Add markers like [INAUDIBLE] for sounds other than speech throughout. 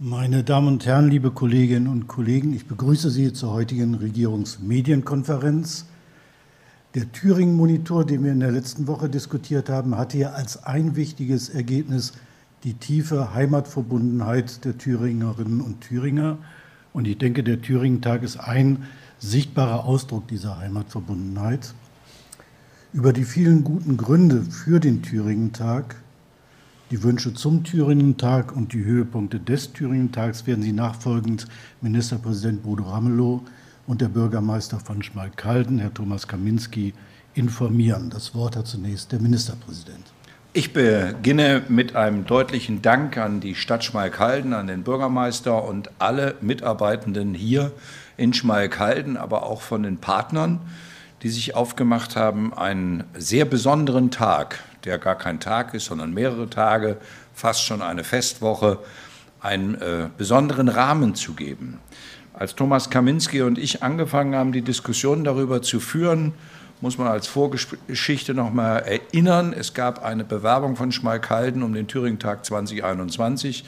Meine Damen und Herren, liebe Kolleginnen und Kollegen, ich begrüße Sie zur heutigen Regierungsmedienkonferenz. Der Thüringen-Monitor, den wir in der letzten Woche diskutiert haben, hatte ja als ein wichtiges Ergebnis die tiefe Heimatverbundenheit der Thüringerinnen und Thüringer. Und ich denke, der Thüringen-Tag ist ein sichtbarer Ausdruck dieser Heimatverbundenheit. Über die vielen guten Gründe für den Thüringen-Tag die Wünsche zum Thüringen-Tag und die Höhepunkte des Thüringen-Tags werden Sie nachfolgend Ministerpräsident Bodo Ramelow und der Bürgermeister von Schmalkalden, Herr Thomas Kaminski, informieren. Das Wort hat zunächst der Ministerpräsident. Ich beginne mit einem deutlichen Dank an die Stadt Schmalkalden, an den Bürgermeister und alle Mitarbeitenden hier in Schmalkalden, aber auch von den Partnern, die sich aufgemacht haben, einen sehr besonderen Tag der gar kein Tag ist, sondern mehrere Tage, fast schon eine Festwoche, einen äh, besonderen Rahmen zu geben. Als Thomas Kaminski und ich angefangen haben, die Diskussion darüber zu führen, muss man als Vorgeschichte noch mal erinnern, es gab eine Bewerbung von Schmalkalden um den Thüringen-Tag 2021,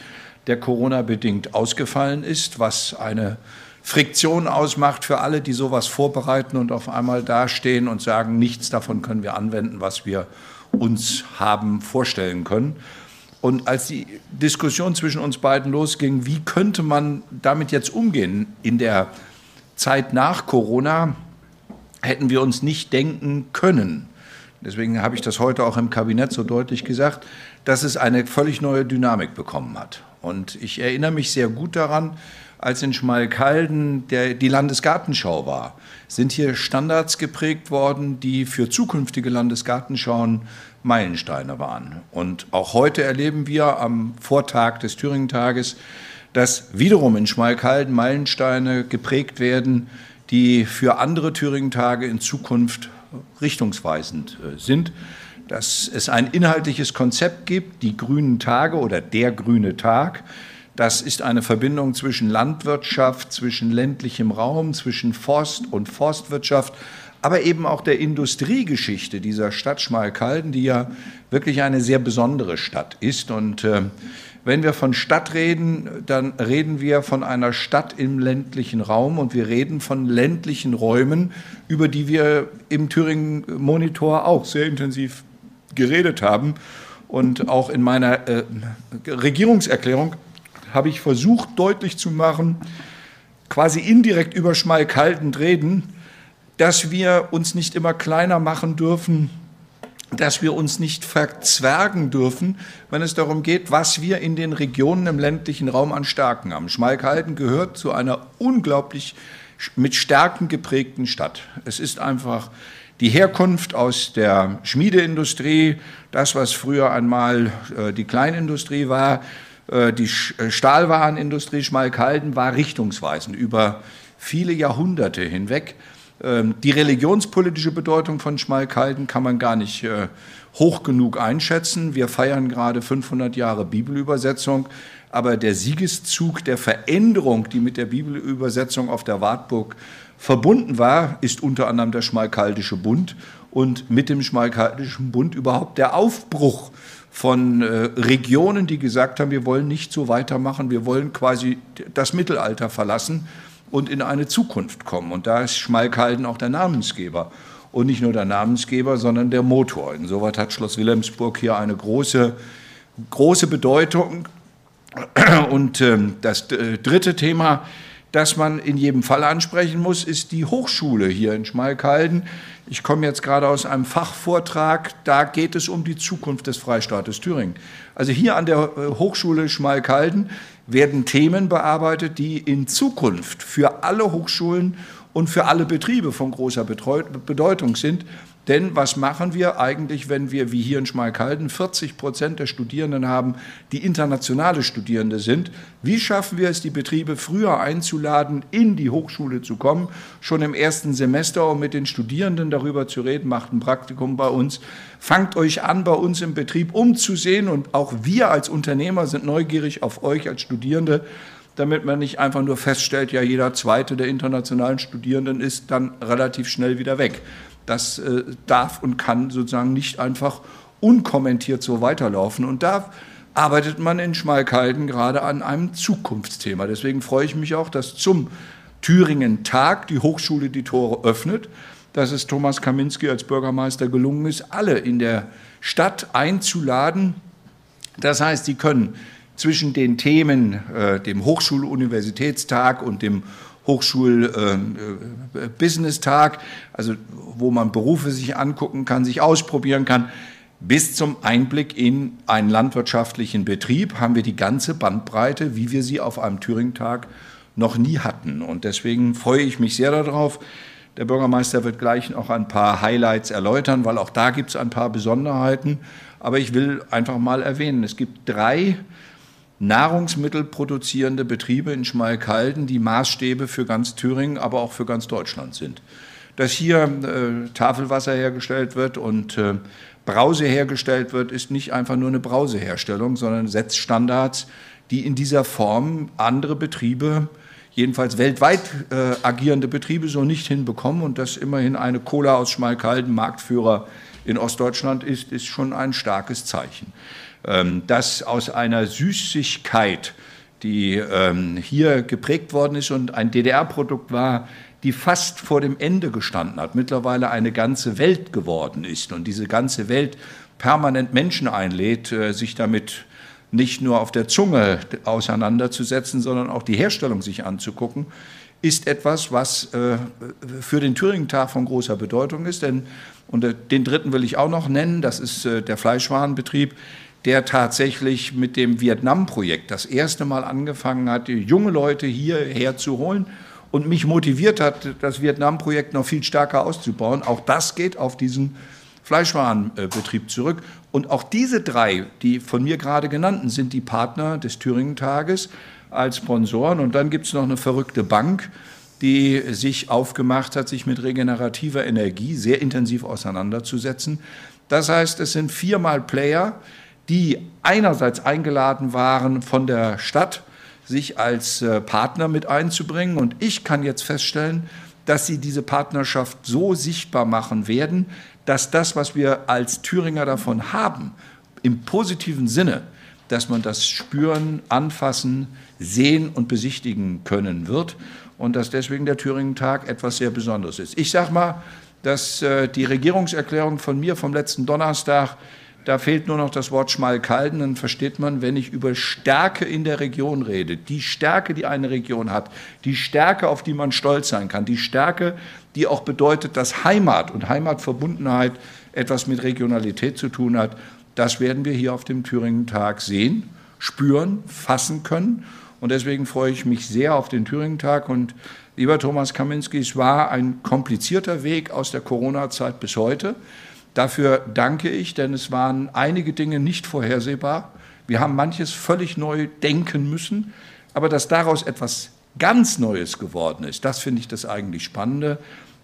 der Corona-bedingt ausgefallen ist, was eine Friktion ausmacht für alle, die sowas vorbereiten und auf einmal dastehen und sagen, nichts davon können wir anwenden, was wir uns haben vorstellen können. Und als die Diskussion zwischen uns beiden losging, wie könnte man damit jetzt umgehen in der Zeit nach Corona, hätten wir uns nicht denken können. Deswegen habe ich das heute auch im Kabinett so deutlich gesagt, dass es eine völlig neue Dynamik bekommen hat. Und ich erinnere mich sehr gut daran, als in Schmalkalden der, die Landesgartenschau war, sind hier Standards geprägt worden, die für zukünftige Landesgartenschauen Meilensteine waren. Und auch heute erleben wir am Vortag des Thüringen-Tages, dass wiederum in Schmalkalden Meilensteine geprägt werden, die für andere Thüringen-Tage in Zukunft richtungsweisend äh, sind. Dass es ein inhaltliches Konzept gibt, die grünen Tage oder der grüne Tag, das ist eine Verbindung zwischen Landwirtschaft, zwischen ländlichem Raum, zwischen Forst und Forstwirtschaft, aber eben auch der Industriegeschichte dieser Stadt Schmalkalden, die ja wirklich eine sehr besondere Stadt ist. Und äh, wenn wir von Stadt reden, dann reden wir von einer Stadt im ländlichen Raum und wir reden von ländlichen Räumen, über die wir im Thüringen Monitor auch sehr intensiv geredet haben. Und auch in meiner äh, Regierungserklärung habe ich versucht deutlich zu machen, quasi indirekt über Schmalkalden reden, dass wir uns nicht immer kleiner machen dürfen, dass wir uns nicht verzwergen dürfen, wenn es darum geht, was wir in den Regionen im ländlichen Raum an Stärken haben. Schmalkalden gehört zu einer unglaublich mit Stärken geprägten Stadt. Es ist einfach die Herkunft aus der Schmiedeindustrie, das, was früher einmal äh, die Kleinindustrie war, die äh, Stahlwarenindustrie Schmalkalden war richtungsweisend über viele Jahrhunderte hinweg. Ähm, die religionspolitische Bedeutung von Schmalkalden kann man gar nicht äh, hoch genug einschätzen. Wir feiern gerade 500 Jahre Bibelübersetzung, aber der Siegeszug der Veränderung, die mit der Bibelübersetzung auf der Wartburg verbunden war, ist unter anderem der Schmalkaldische Bund und mit dem Schmalkaldischen Bund überhaupt der Aufbruch von äh, Regionen, die gesagt haben, wir wollen nicht so weitermachen, wir wollen quasi das Mittelalter verlassen und in eine Zukunft kommen. Und da ist Schmalkalden auch der Namensgeber. Und nicht nur der Namensgeber, sondern der Motor. Insoweit hat Schloss Wilhelmsburg hier eine große, große Bedeutung. Und ähm, das äh, dritte Thema, das man in jedem Fall ansprechen muss, ist die Hochschule hier in Schmalkalden. Ich komme jetzt gerade aus einem Fachvortrag, da geht es um die Zukunft des Freistaates Thüringen. Also hier an der äh, Hochschule Schmalkalden werden Themen bearbeitet, die in Zukunft für alle Hochschulen und für alle Betriebe von großer Bedeutung sind. Denn was machen wir eigentlich, wenn wir wie hier in Schmalkalden 40 Prozent der Studierenden haben, die internationale Studierende sind? Wie schaffen wir es, die Betriebe früher einzuladen, in die Hochschule zu kommen, schon im ersten Semester, um mit den Studierenden darüber zu reden, macht ein Praktikum bei uns, fangt euch an, bei uns im Betrieb umzusehen und auch wir als Unternehmer sind neugierig auf euch als Studierende damit man nicht einfach nur feststellt, ja, jeder zweite der internationalen Studierenden ist dann relativ schnell wieder weg. Das äh, darf und kann sozusagen nicht einfach unkommentiert so weiterlaufen. Und da arbeitet man in Schmalkalden gerade an einem Zukunftsthema. Deswegen freue ich mich auch, dass zum Thüringen-Tag die Hochschule die Tore öffnet, dass es Thomas Kaminski als Bürgermeister gelungen ist, alle in der Stadt einzuladen. Das heißt, sie können zwischen den Themen, äh, dem Hochschul-Universitätstag und dem Hochschul-Business-Tag, äh, äh also wo man Berufe sich angucken kann, sich ausprobieren kann, bis zum Einblick in einen landwirtschaftlichen Betrieb haben wir die ganze Bandbreite, wie wir sie auf einem Thüringtag noch nie hatten. Und deswegen freue ich mich sehr darauf. Der Bürgermeister wird gleich noch ein paar Highlights erläutern, weil auch da gibt es ein paar Besonderheiten. Aber ich will einfach mal erwähnen, es gibt drei nahrungsmittelproduzierende Betriebe in Schmalkalden, die Maßstäbe für ganz Thüringen, aber auch für ganz Deutschland sind. Dass hier äh, Tafelwasser hergestellt wird und äh, Brause hergestellt wird, ist nicht einfach nur eine Brauseherstellung, sondern setzt Standards, die in dieser Form andere Betriebe, jedenfalls weltweit äh, agierende Betriebe, so nicht hinbekommen. Und dass immerhin eine Cola aus Schmalkalden Marktführer in Ostdeutschland ist, ist schon ein starkes Zeichen. Ähm, dass aus einer Süßigkeit, die ähm, hier geprägt worden ist und ein DDR-Produkt war, die fast vor dem Ende gestanden hat, mittlerweile eine ganze Welt geworden ist und diese ganze Welt permanent Menschen einlädt, äh, sich damit nicht nur auf der Zunge auseinanderzusetzen, sondern auch die Herstellung sich anzugucken, ist etwas, was äh, für den Thüringen-Tag von großer Bedeutung ist. Denn, und den dritten will ich auch noch nennen, das ist äh, der Fleischwarenbetrieb, der tatsächlich mit dem Vietnam-Projekt das erste Mal angefangen hat, junge Leute hierher zu holen und mich motiviert hat, das Vietnam-Projekt noch viel stärker auszubauen. Auch das geht auf diesen Fleischwarenbetrieb zurück. Und auch diese drei, die von mir gerade genannten, sind die Partner des Thüringen-Tages als Sponsoren. Und dann gibt es noch eine verrückte Bank, die sich aufgemacht hat, sich mit regenerativer Energie sehr intensiv auseinanderzusetzen. Das heißt, es sind viermal Player, die einerseits eingeladen waren von der Stadt, sich als äh, Partner mit einzubringen. Und ich kann jetzt feststellen, dass sie diese Partnerschaft so sichtbar machen werden, dass das, was wir als Thüringer davon haben, im positiven Sinne, dass man das spüren, anfassen, sehen und besichtigen können wird und dass deswegen der Thüringen-Tag etwas sehr Besonderes ist. Ich sage mal, dass äh, die Regierungserklärung von mir vom letzten Donnerstag da fehlt nur noch das Wort Schmalkalden, dann versteht man, wenn ich über Stärke in der Region rede, die Stärke, die eine Region hat, die Stärke, auf die man stolz sein kann, die Stärke, die auch bedeutet, dass Heimat und Heimatverbundenheit etwas mit Regionalität zu tun hat, das werden wir hier auf dem Thüringen-Tag sehen, spüren, fassen können. Und deswegen freue ich mich sehr auf den Thüringen-Tag. Und lieber Thomas Kaminski, es war ein komplizierter Weg aus der Corona-Zeit bis heute. Dafür danke ich, denn es waren einige Dinge nicht vorhersehbar. Wir haben manches völlig neu denken müssen, aber dass daraus etwas ganz Neues geworden ist, das finde ich das eigentlich Spannende.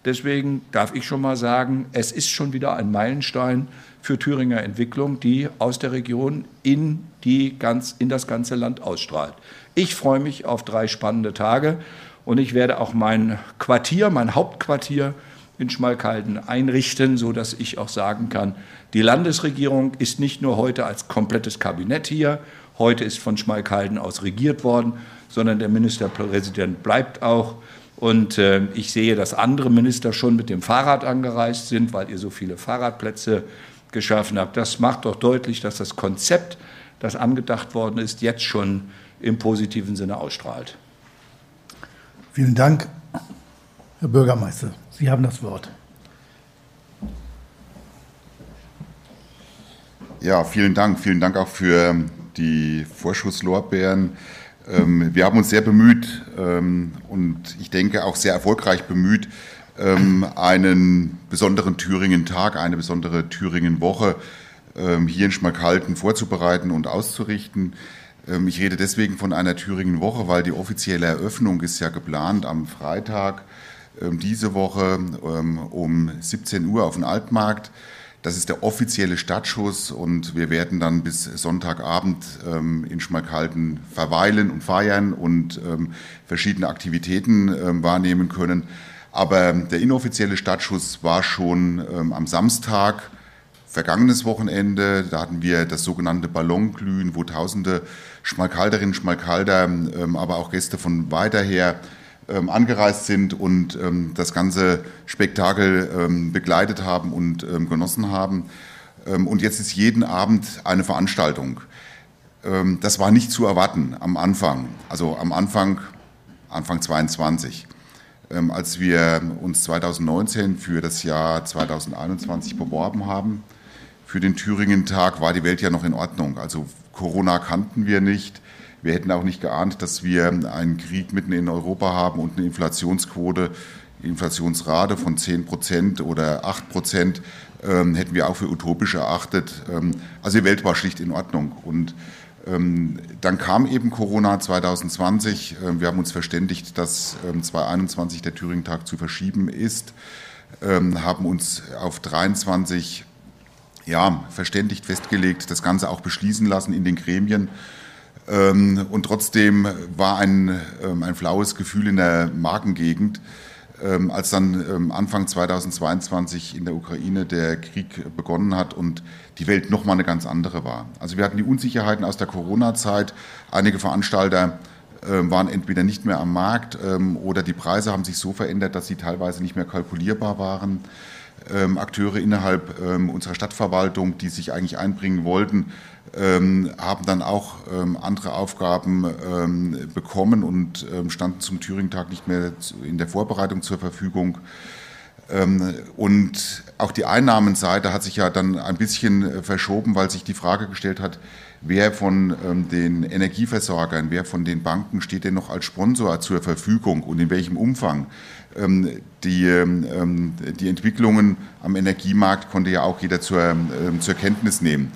Deswegen darf ich schon mal sagen, es ist schon wieder ein Meilenstein für Thüringer Entwicklung, die aus der Region in, die ganz, in das ganze Land ausstrahlt. Ich freue mich auf drei spannende Tage und ich werde auch mein Quartier, mein Hauptquartier in Schmalkalden einrichten, so dass ich auch sagen kann, die Landesregierung ist nicht nur heute als komplettes Kabinett hier, heute ist von Schmalkalden aus regiert worden, sondern der Ministerpräsident bleibt auch. Und äh, ich sehe, dass andere Minister schon mit dem Fahrrad angereist sind, weil ihr so viele Fahrradplätze geschaffen habt. Das macht doch deutlich, dass das Konzept, das angedacht worden ist, jetzt schon im positiven Sinne ausstrahlt. Vielen Dank, Herr Bürgermeister. Sie haben das Wort. Ja, vielen Dank. Vielen Dank auch für die Vorschusslorbeeren. Ähm, wir haben uns sehr bemüht ähm, und ich denke auch sehr erfolgreich bemüht, ähm, einen besonderen Thüringen-Tag, eine besondere Thüringen-Woche hier in Schmalkalden vorzubereiten und auszurichten. Ich rede deswegen von einer Thüringen-Woche, weil die offizielle Eröffnung ist ja geplant am Freitag diese Woche um 17 Uhr auf den Altmarkt. Das ist der offizielle Stadtschuss und wir werden dann bis Sonntagabend ähm, in Schmalkalden verweilen und feiern und verschiedene Aktivitäten wahrnehmen können. Aber der inoffizielle Stadtschuss war schon am Samstag vergangenes Wochenende. Da hatten wir das sogenannte Ballonglühen, wo tausende Schmalkalderinnen, Schmalkalder, ähm, aber auch Gäste von weiter her ähm, angereist sind und ähm, das ganze Spektakel ähm, begleitet haben und ähm, genossen haben. Ähm, und jetzt ist jeden Abend eine Veranstaltung. das war nicht zu erwarten am Anfang, also am Anfang, Anfang 22. als wir uns 2019 für das Jahr 2021 beworben haben, für den Thüringen-Tag war die Welt ja noch in Ordnung. Also Corona kannten wir nicht. Wir hätten auch nicht geahnt, dass wir einen Krieg mitten in Europa haben und eine Inflationsquote, Inflationsrate von 10 Prozent oder 8 Prozent ähm, hätten wir auch für utopisch erachtet. Ähm, also die Welt war schlicht in Ordnung. Und ähm, dann kam eben Corona 2020. Ähm, wir haben uns verständigt, dass 2021 ähm, der Thüringen-Tag zu verschieben ist, ähm, haben uns auf 23 ja, verständigt festgelegt, das Ganze auch beschließen lassen in den Gremien. Ähm, und trotzdem war ein, ähm, ein flaues Gefühl in der Magengegend, ähm, als dann Anfang 2022 in der Ukraine der Krieg begonnen hat und die Welt nochmal eine ganz andere war. Also wir hatten die Unsicherheiten aus der Corona-Zeit. Einige Veranstalter waren entweder nicht mehr am Markt oder die Preise haben sich so verändert, dass sie teilweise nicht mehr kalkulierbar waren ähm, Akteure innerhalb ähm, unserer Stadtverwaltung, die sich eigentlich einbringen wollten, ähm, haben dann auch ähm, andere Aufgaben ähm, bekommen und ähm, standen zum Thüringen-Tag nicht mehr in der Vorbereitung zur Verfügung. und auch die Einnahmenseite hat sich ja dann ein bisschen äh, verschoben, weil sich die Frage gestellt hat, wer von den Energieversorgern, wer von den Banken steht denn noch als Sponsor zur Verfügung und in welchem Umfang. Ähm, die, ähm, die Entwicklungen am Energiemarkt konnte ja auch jeder zur, ähm, zur Kenntnis nehmen.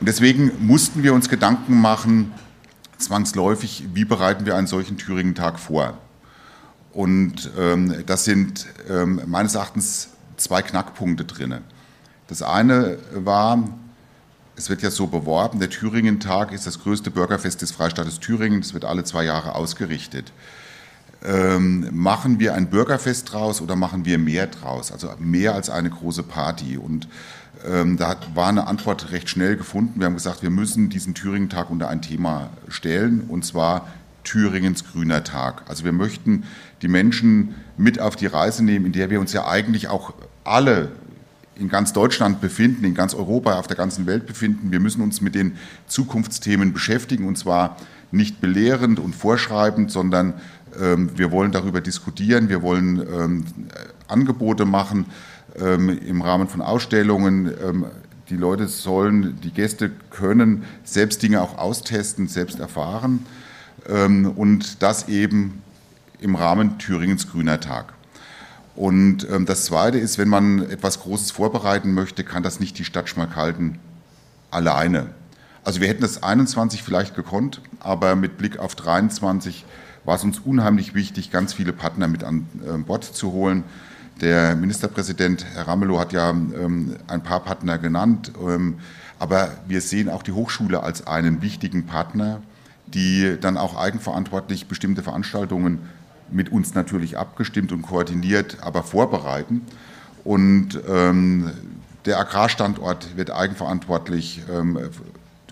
Und deswegen mussten wir uns Gedanken machen, zwangsläufig, wie bereiten wir einen solchen Thüringen-Tag vor? Und ähm, das sind ähm, meines Erachtens zwei Knackpunkte drin. Das eine war, es wird ja so beworben, der Thüringen-Tag ist das größte Bürgerfest des Freistaates Thüringen. Es wird alle zwei Jahre ausgerichtet ähm, machen wir ein Bürgerfest draus oder machen wir mehr draus? Also mehr als eine große Party. Und ähm, da war eine Antwort recht schnell gefunden. Wir haben gesagt, wir müssen diesen Thüringen-Tag unter ein Thema stellen, und zwar Thüringens grüner Tag. Also wir möchten die Menschen mit auf die Reise nehmen, in der wir uns ja eigentlich auch alle in ganz Deutschland befinden, in ganz Europa, auf der ganzen Welt befinden. Wir müssen uns mit den Zukunftsthemen beschäftigen, und zwar nicht belehrend und vorschreibend, sondern ähm, wir wollen darüber diskutieren, wir wollen ähm, Angebote machen ähm, im Rahmen von Ausstellungen. Die Leute sollen, die Gäste können selbst Dinge auch austesten, selbst erfahren und das eben im Rahmen Thüringens Grüner Tag. Und das Zweite ist, wenn man etwas Großes vorbereiten möchte, kann das nicht die Stadt Schmalkalden alleine. Also wir hätten das 21 vielleicht gekonnt, aber mit Blick auf 23 war es uns unheimlich wichtig, ganz viele Partner mit an äh, Bord zu holen. Der Ministerpräsident Herr Ramelow hat ja ähm, ein paar Partner genannt, ähm, aber wir sehen auch die Hochschule als einen wichtigen Partner, die dann auch eigenverantwortlich bestimmte Veranstaltungen mit uns natürlich abgestimmt und koordiniert, aber vorbereiten. Und ähm, der Agrarstandort wird eigenverantwortlich ähm,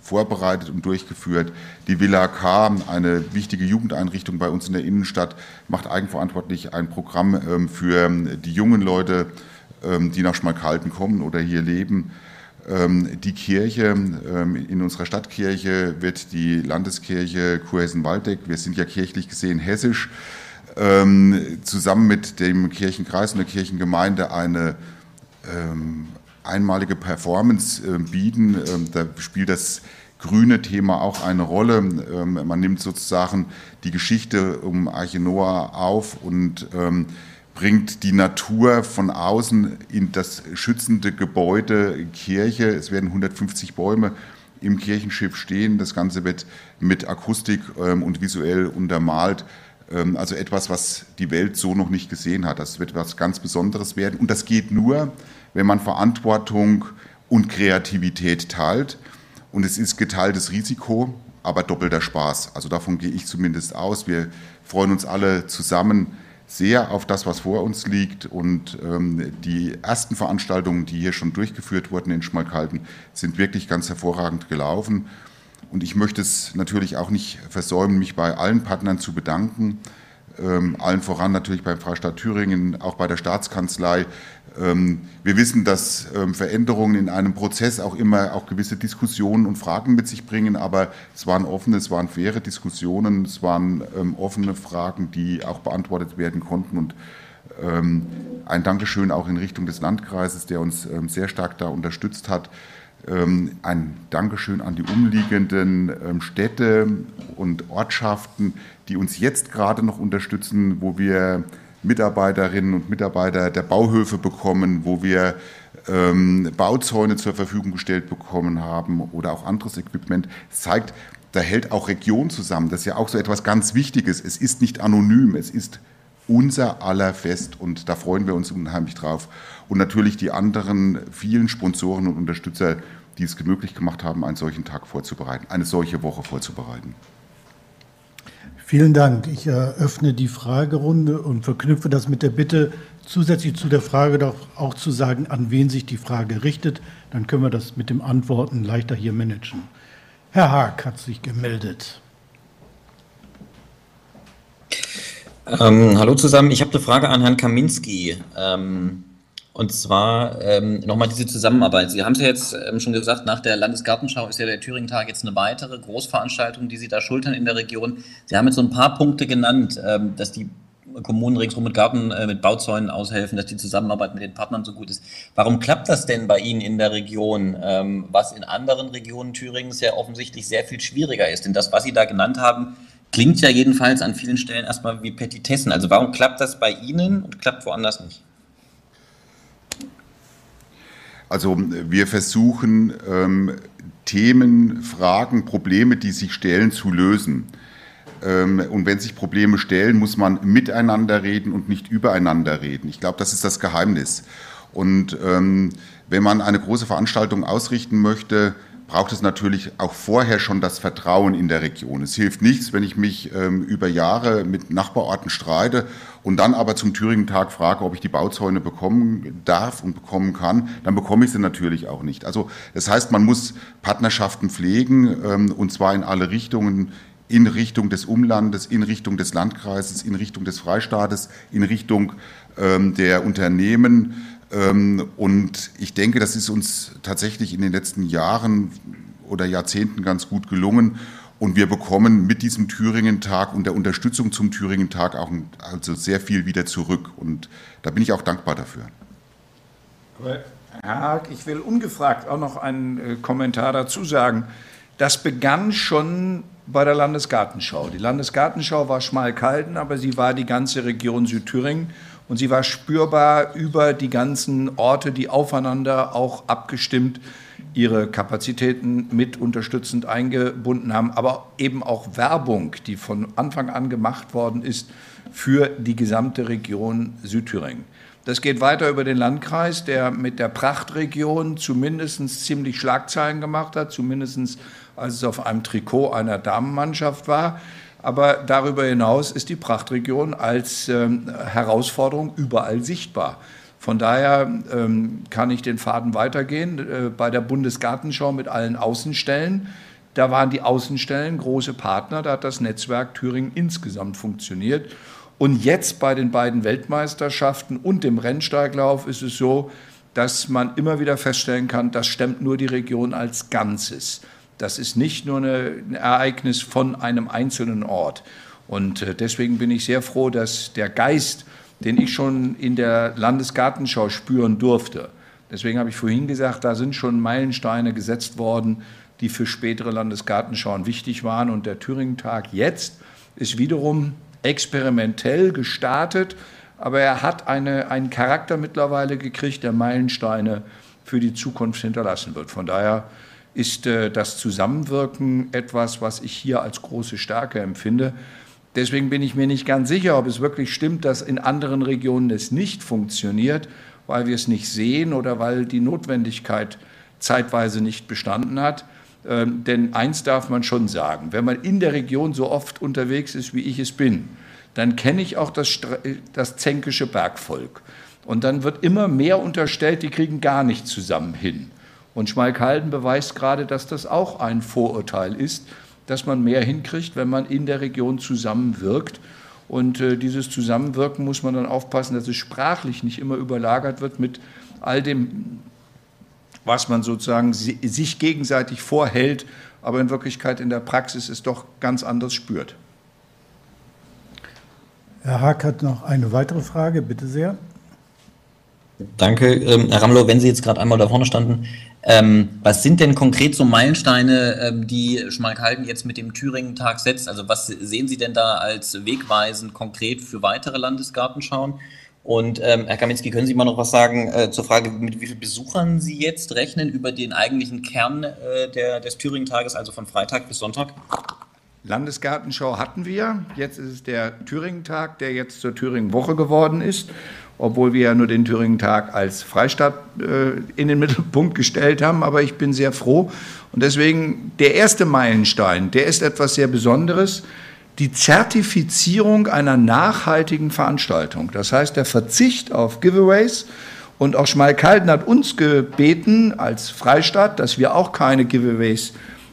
vorbereitet und durchgeführt. Die Villa K, eine wichtige Jugendeinrichtung bei uns in der Innenstadt, macht eigenverantwortlich ein Programm ähm, für ähm, die jungen Leute, ähm, die nach Schmalkalden kommen oder hier leben. Die Kirche, in unserer Stadtkirche wird die Landeskirche Kurhessen-Waldeck, wir sind ja kirchlich gesehen hessisch, zusammen mit dem Kirchenkreis und der Kirchengemeinde eine einmalige Performance äh, bieten. Ähm, da spielt das grüne Thema auch eine Rolle. Ähm, man nimmt sozusagen die Geschichte um Arche Noah auf und ähm, bringt die Natur von außen in das schützende Gebäude Kirche. Es werden 150 Bäume im Kirchenschiff stehen. Das Ganze wird mit Akustik und visuell untermalt. Also etwas, was die Welt so noch nicht gesehen hat. Das wird was ganz Besonderes werden. Und das geht nur, wenn man Verantwortung und Kreativität teilt. Und es ist geteiltes Risiko, aber doppelter Spaß. Also davon gehe ich zumindest aus. Wir freuen uns alle zusammen, sehr auf das, was vor uns liegt. Und ähm, die ersten Veranstaltungen, die hier schon durchgeführt wurden in Schmalkalden, sind wirklich ganz hervorragend gelaufen. Und ich möchte es natürlich auch nicht versäumen, mich bei allen Partnern zu bedanken. Ähm, allen voran natürlich beim Freistaat Thüringen, auch bei der Staatskanzlei. Ähm, wir wissen, dass ähm, Veränderungen in einem Prozess auch immer auch gewisse Diskussionen und Fragen mit sich bringen, aber es waren offene, es waren faire Diskussionen, es waren ähm, offene Fragen, die auch beantwortet werden konnten und ein Dankeschön auch in Richtung des Landkreises, der uns sehr stark da unterstützt hat. Ein Dankeschön an die umliegenden Städte und Ortschaften, die uns jetzt gerade noch unterstützen, wo wir Mitarbeiterinnen und Mitarbeiter der Bauhöfe bekommen, wo wir ähm, Bauzäune zur Verfügung gestellt bekommen haben oder auch anderes Equipment. Das zeigt, da hält auch Region zusammen. Das ist ja auch so etwas ganz Wichtiges. Es ist nicht anonym, es ist unser aller Fest und da freuen wir uns unheimlich drauf. Und natürlich die anderen vielen Sponsoren und Unterstützer, die es möglich gemacht haben, einen solchen Tag vorzubereiten, eine solche Woche vorzubereiten. Vielen Dank. Ich eröffne die Fragerunde und verknüpfe das mit der Bitte, zusätzlich zu der Frage doch auch zu sagen, an wen sich die Frage richtet. Dann können wir das mit dem Antworten leichter hier managen. Herr Haag hat sich gemeldet. Ähm, hallo zusammen. Ich habe eine Frage an Herrn Kaminski. Ähm, und zwar ähm, nochmal diese Zusammenarbeit. Sie haben es ja jetzt ähm, schon gesagt, nach der Landesgartenschau ist ja der Thüringen-Tag jetzt eine weitere Großveranstaltung, die Sie da schultern in der Region. Sie haben jetzt so ein paar Punkte genannt, ähm, dass die Kommunen ringsum mit Garten, äh, mit Bauzäunen aushelfen, dass die Zusammenarbeit mit den Partnern so gut ist. Warum klappt das denn bei Ihnen in der Region, ähm, was in anderen Regionen Thüringens ja offensichtlich sehr viel schwieriger ist? Denn das, was Sie da genannt haben, klingt ja jedenfalls an vielen Stellen erstmal wie Petitessen. Also warum klappt das bei Ihnen und klappt woanders nicht? Also wir versuchen ähm, Themen, Fragen, Probleme, die sich stellen, zu lösen. Ähm, und wenn sich Probleme stellen, muss man miteinander reden und nicht übereinander reden. Ich glaube, das ist das Geheimnis. Und ähm, wenn man eine große Veranstaltung ausrichten möchte, braucht es natürlich auch vorher schon das Vertrauen in der Region. Es hilft nichts, wenn ich mich ähm, über Jahre mit Nachbarorten streite und dann aber zum Thüringen-Tag frage, ob ich die Bauzäune bekommen darf und bekommen kann, dann bekomme ich sie natürlich auch nicht. Also das heißt, man muss Partnerschaften pflegen ähm, und zwar in alle Richtungen, in Richtung des Umlandes, in Richtung des Landkreises, in Richtung des Freistaates, in Richtung ähm, der Unternehmen und ich denke, das ist uns tatsächlich in den letzten Jahren oder Jahrzehnten ganz gut gelungen. Und wir bekommen mit diesem Thüringen-Tag und der Unterstützung zum Thüringen-Tag auch also sehr viel wieder zurück. Und da bin ich auch dankbar dafür. Herr Haag, ich will ungefragt auch noch einen äh, Kommentar dazu sagen. Das begann schon bei der Landesgartenschau. Die Landesgartenschau war Schmalkalden, aber sie war die ganze Region Südthüringen und sie war spürbar über die ganzen Orte, die aufeinander auch abgestimmt ihre Kapazitäten mit unterstützend eingebunden haben, aber eben auch Werbung, die von Anfang an gemacht worden ist für die gesamte Region Südthüringen. Das geht weiter über den Landkreis, der mit der Prachtregion zumindest ziemlich Schlagzeilen gemacht hat, zumindest als es auf einem Trikot einer Damenmannschaft war. Aber darüber hinaus ist die Prachtregion als ähm, Herausforderung überall sichtbar. Von daher ähm, kann ich den Faden weitergehen. Äh, bei der Bundesgartenschau mit allen Außenstellen, da waren die Außenstellen große Partner, da hat das Netzwerk Thüringen insgesamt funktioniert. Und jetzt bei den beiden Weltmeisterschaften und dem Rennsteiglauf ist es so, dass man immer wieder feststellen kann, das stemmt nur die Region als Ganzes. Das ist nicht nur ein Ereignis von einem einzelnen Ort. Und äh, deswegen bin ich sehr froh, dass der Geist, den ich schon in der Landesgartenschau spüren durfte, deswegen habe ich vorhin gesagt, da sind schon Meilensteine gesetzt worden, die für spätere Landesgartenschauen wichtig waren. Und der Thüringen-Tag jetzt ist wiederum experimentell gestartet, aber er hat eine, einen Charakter mittlerweile gekriegt, der Meilensteine für die Zukunft hinterlassen wird. Von daher ist äh, das Zusammenwirken etwas, was ich hier als große Stärke empfinde. Deswegen bin ich mir nicht ganz sicher, ob es wirklich stimmt, dass in anderen Regionen es nicht funktioniert, weil wir es nicht sehen oder weil die Notwendigkeit zeitweise nicht bestanden hat. Ähm, denn eins darf man schon sagen, wenn man in der Region so oft unterwegs ist, wie ich es bin, dann kenne ich auch das, das zänkische Bergvolk. Und dann wird immer mehr unterstellt, die kriegen gar nicht zusammen hin. Und Schmalkalden beweist gerade, dass das auch ein Vorurteil ist, dass man mehr hinkriegt, wenn man in der Region zusammenwirkt. Und äh, dieses Zusammenwirken muss man dann aufpassen, dass es sprachlich nicht immer überlagert wird mit all dem, was man sozusagen sich gegenseitig vorhält, aber in Wirklichkeit in der Praxis es doch ganz anders spürt. Herr Haag hat noch eine weitere Frage, bitte sehr. Danke, ähm, Herr Ramlow, wenn Sie jetzt gerade einmal da vorne standen. Ähm, was sind denn konkret so Meilensteine, ähm, die Schmalkalden jetzt mit dem Thüringen-Tag setzt? Also was sehen Sie denn da als wegweisend konkret für weitere Landesgartenschauen? Und ähm, Herr Kaminski, können Sie mal noch was sagen äh, zur Frage, mit wie vielen Besuchern Sie jetzt rechnen über den eigentlichen Kern äh, der, des Thüringen-Tages, also von Freitag bis Sonntag? Landesgartenschau hatten wir. Jetzt ist es der Thüringen-Tag, der jetzt zur Thüringen-Woche geworden ist obwohl wir ja nur den Thüringen-Tag als Freistaat äh, in den [LAUGHS] Mittelpunkt gestellt haben. Aber ich bin sehr froh. Und deswegen der erste Meilenstein, der ist etwas sehr Besonderes. Die Zertifizierung einer nachhaltigen Veranstaltung. Das heißt, der Verzicht auf Giveaways. Und auch Schmalkalden hat uns gebeten als Freistaat, dass wir auch keine Giveaways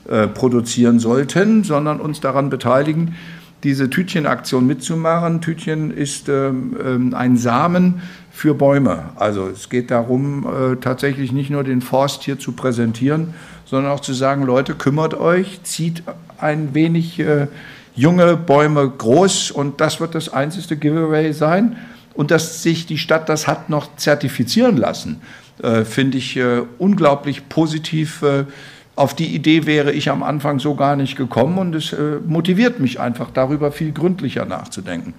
äh, produzieren sollten, sondern uns daran beteiligen, diese Tütchenaktion mitzumachen. Tütchen ist ähm, ähm, ein Samen für Bäume. Also es geht darum, äh, tatsächlich nicht nur den Forst hier zu präsentieren, sondern auch zu sagen, Leute, kümmert euch, zieht ein wenig äh, junge Bäume groß und das wird das einzige Giveaway sein. Und dass sich die Stadt das hat noch zertifizieren lassen, äh, finde ich äh, unglaublich positiv äh, auf die Idee wäre ich am Anfang so gar nicht gekommen und es äh, motiviert mich einfach darüber viel gründlicher nachzudenken.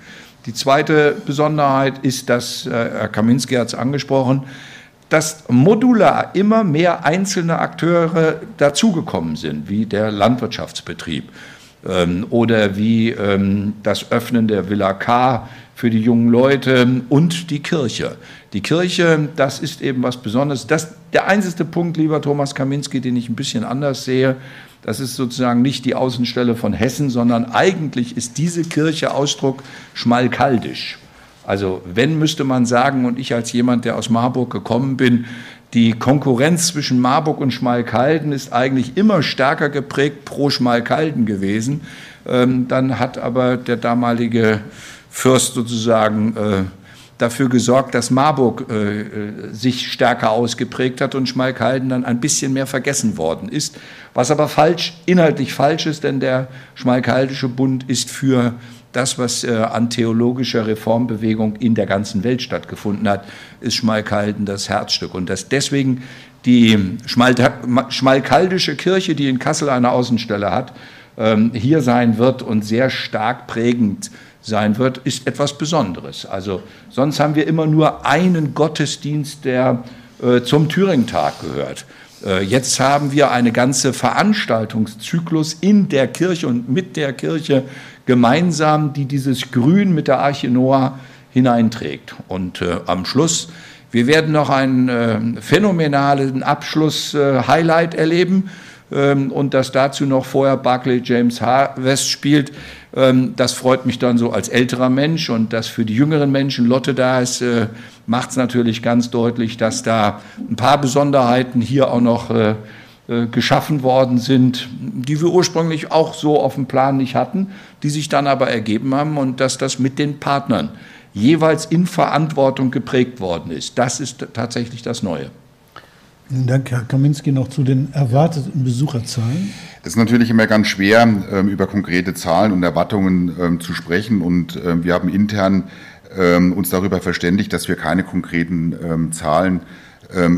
Die zweite Besonderheit ist, dass, äh, Herr Kaminski hat es angesprochen, dass modular immer mehr einzelne Akteure dazugekommen sind, wie der Landwirtschaftsbetrieb ähm, oder wie ähm, das Öffnen der Villa K für die jungen Leute und die Kirche. Die Kirche, das ist eben was Besonderes. Das, der einzige Punkt, lieber Thomas Kaminski, den ich ein bisschen anders sehe, das ist sozusagen nicht die Außenstelle von Hessen, sondern eigentlich ist diese Kirche Ausdruck schmalkaldisch. Also wenn müsste man sagen, und ich als jemand, der aus Marburg gekommen bin, die Konkurrenz zwischen Marburg und Schmalkalden ist eigentlich immer stärker geprägt pro Schmalkalden gewesen. Ähm, dann hat aber der damalige Fürst sozusagen äh, dafür gesorgt, dass Marburg äh, äh, sich stärker ausgeprägt hat und Schmalkalden dann ein bisschen mehr vergessen worden ist. Was aber falsch, inhaltlich falsch ist, denn der Schmalkaldische Bund ist für das, was äh, an theologischer Reformbewegung in der ganzen Welt stattgefunden hat, ist Schmalkalden das Herzstück. Und dass deswegen die Schmalkaldische Kirche, die in Kassel eine Außenstelle hat, ähm, hier sein wird und sehr stark prägend sein wird, ist etwas Besonderes. Also sonst haben wir immer nur einen Gottesdienst, der äh, zum Thüringentag gehört. Äh, jetzt haben wir eine ganze Veranstaltungszyklus in der Kirche und mit der Kirche gemeinsam, die dieses Grün mit der Arche Noah hineinträgt. Und äh, am Schluss, wir werden noch einen äh, phänomenalen Abschluss-Highlight erleben ähm, und dass dazu noch vorher Barclay James West spielt. Ähm, das freut mich dann so als älterer Mensch und dass für die jüngeren Menschen Lotte da ist, äh, macht es natürlich ganz deutlich, dass da ein paar Besonderheiten hier auch noch äh, äh, geschaffen worden sind, die wir ursprünglich auch so auf dem Plan nicht hatten, die sich dann aber ergeben haben und dass das mit den Partnern jeweils in Verantwortung geprägt worden ist. Das ist tatsächlich das Neue. Vielen Dank, Herr Kaminski, noch zu den erwarteten Besucherzahlen. Es ist natürlich immer ganz schwer, ähm, über konkrete Zahlen und Erwartungen ähm, zu sprechen. Und ähm, wir haben intern uns darüber verständigt, dass wir keine konkreten Zahlen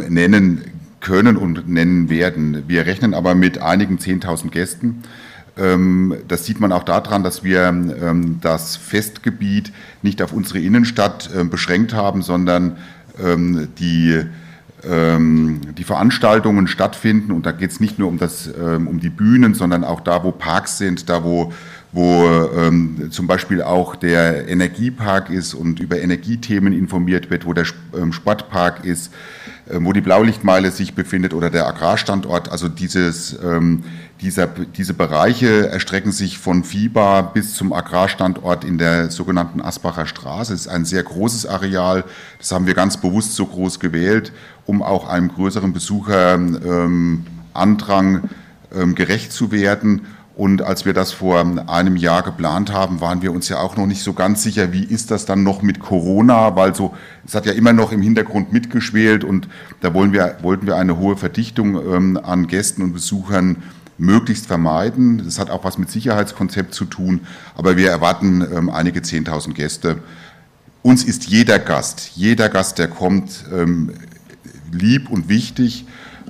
nennen können und nennen werden. Wir rechnen aber mit einigen 10.000 Gästen. Das sieht man auch daran, dass wir das Festgebiet nicht auf unsere Innenstadt beschränkt haben, sondern die ähm, die Veranstaltungen stattfinden und da geht es nicht nur um, das, ähm, um die Bühnen, sondern auch da, wo Parks sind, da, wo wo ähm, zum Beispiel auch der Energiepark ist und über Energiethemen informiert wird, wo der ähm, Sportpark ist, äh, wo die Blaulichtmeile sich befindet oder der Agrarstandort. Also dieses, ähm, dieser, diese Bereiche erstrecken sich von Fieber bis zum Agrarstandort in der sogenannten Asbacher Straße. Es ist ein sehr großes Areal. Das haben wir ganz bewusst so groß gewählt, um auch einem größeren Besucherandrang ähm, gerecht zu werden. Und als wir das vor einem Jahr geplant haben, waren wir uns ja auch noch nicht so ganz sicher, wie ist das dann noch mit Corona, weil so, es hat ja immer noch im Hintergrund mitgeschwelt und da wollen wir, wollten wir eine hohe Verdichtung ähm, an Gästen und Besuchern möglichst vermeiden. Das hat auch was mit Sicherheitskonzept zu tun, aber wir erwarten ähm, einige 10.000 Gäste. Uns ist jeder Gast, jeder Gast, der kommt, ähm, lieb und wichtig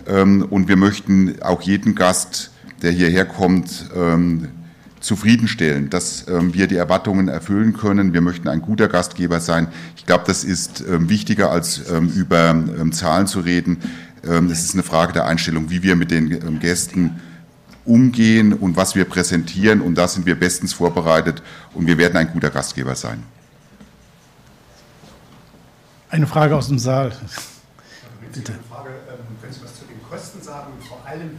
ähm, und wir möchten auch jeden Gast der hierher kommt, ähm, zufriedenstellen, dass ähm, wir die Erwartungen erfüllen können. Wir möchten ein guter Gastgeber sein. Ich glaube, das ist ähm, wichtiger, als ähm, über ähm, Zahlen zu reden. Ähm, es ist eine Frage der Einstellung, wie wir mit den Gästen umgehen und was wir präsentieren. Und da sind wir bestens vorbereitet und wir werden ein guter Gastgeber sein. Eine Frage aus dem Saal. Bitte. Eine Frage, können Sie was zu den Kosten sagen? Vor allem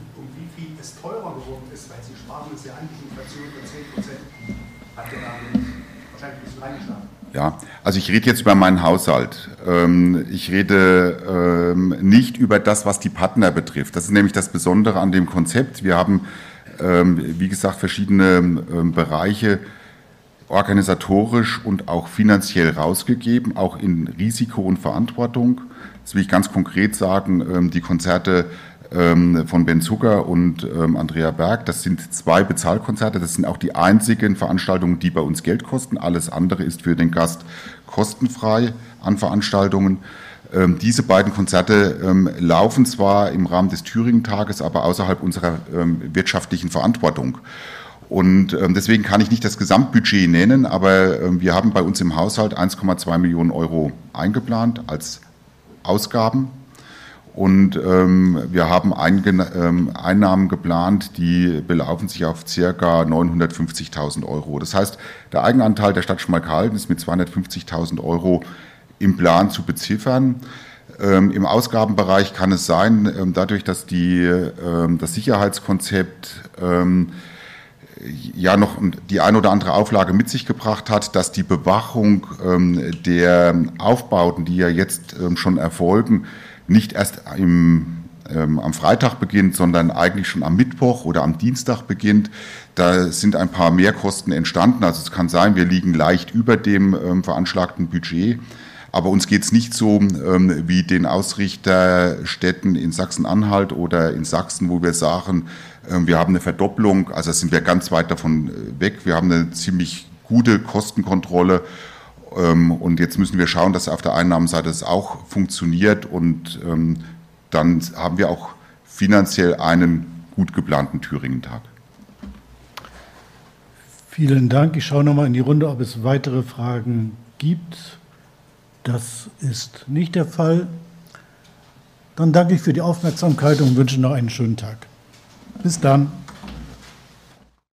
viel es teurer geworden ist, weil Sie sprachen es ja an, die Inflation von 10 Prozent hat ja da wahrscheinlich ein bisschen reingeschlagen. Ja, also ich rede jetzt über meinen Haushalt. Ähm, ich rede ähm, nicht über das, was die Partner betrifft. Das ist nämlich das Besondere an dem Konzept. Wir haben, ähm, wie gesagt, verschiedene Bereiche organisatorisch und auch finanziell rausgegeben, auch in Risiko und Verantwortung. Das will ich ganz konkret sagen. Die Konzerte von Ben Zucker und ähm, Andrea Berg. Das sind zwei Bezahlkonzerte. Das sind auch die einzigen Veranstaltungen, die bei uns Geld kosten. Alles andere ist für den Gast kostenfrei an Veranstaltungen. Ähm, diese beiden Konzerte ähm, laufen zwar im Rahmen des Thüringen-Tages, aber außerhalb unserer ähm, wirtschaftlichen Verantwortung. Und ähm, deswegen kann ich nicht das Gesamtbudget nennen, aber ähm, wir haben bei uns im Haushalt 1,2 Millionen Euro eingeplant als Ausgaben und ähm, wir haben Eingen ähm, Einnahmen geplant, die belaufen sich auf ca. 950.000 Euro. Das heißt, der Eigenanteil der Stadt Schmalkalden ist mit 250.000 Euro im Plan zu beziffern. Ähm, Im Ausgabenbereich kann es sein, ähm, dadurch, dass die, ähm, das Sicherheitskonzept ähm, ja noch die ein oder andere Auflage mit sich gebracht hat, dass die Bewachung der Aufbauten, die ja jetzt schon erfolgen, nicht erst im, ähm, am Freitag beginnt, sondern eigentlich schon am Mittwoch oder am Dienstag beginnt. Da sind ein paar Mehrkosten entstanden. Also es kann sein, wir liegen leicht über dem ähm, veranschlagten Budget. Aber uns geht es nicht so ähm, wie den Ausrichterstädten in Sachsen-Anhalt oder in Sachsen, wo wir sagen, ähm, wir haben eine Verdopplung. Also sind wir ganz weit davon äh, weg. Wir haben eine ziemlich gute Kostenkontrolle und jetzt müssen wir schauen, dass auf der Einnahmenseite es auch funktioniert und ähm, dann haben wir auch finanziell einen gut geplanten Thüringen-Tag. Vielen Dank. Ich schaue nochmal in die Runde, ob es weitere Fragen gibt. Das ist nicht der Fall. Dann danke ich für die Aufmerksamkeit und wünsche noch einen schönen Tag. Bis dann.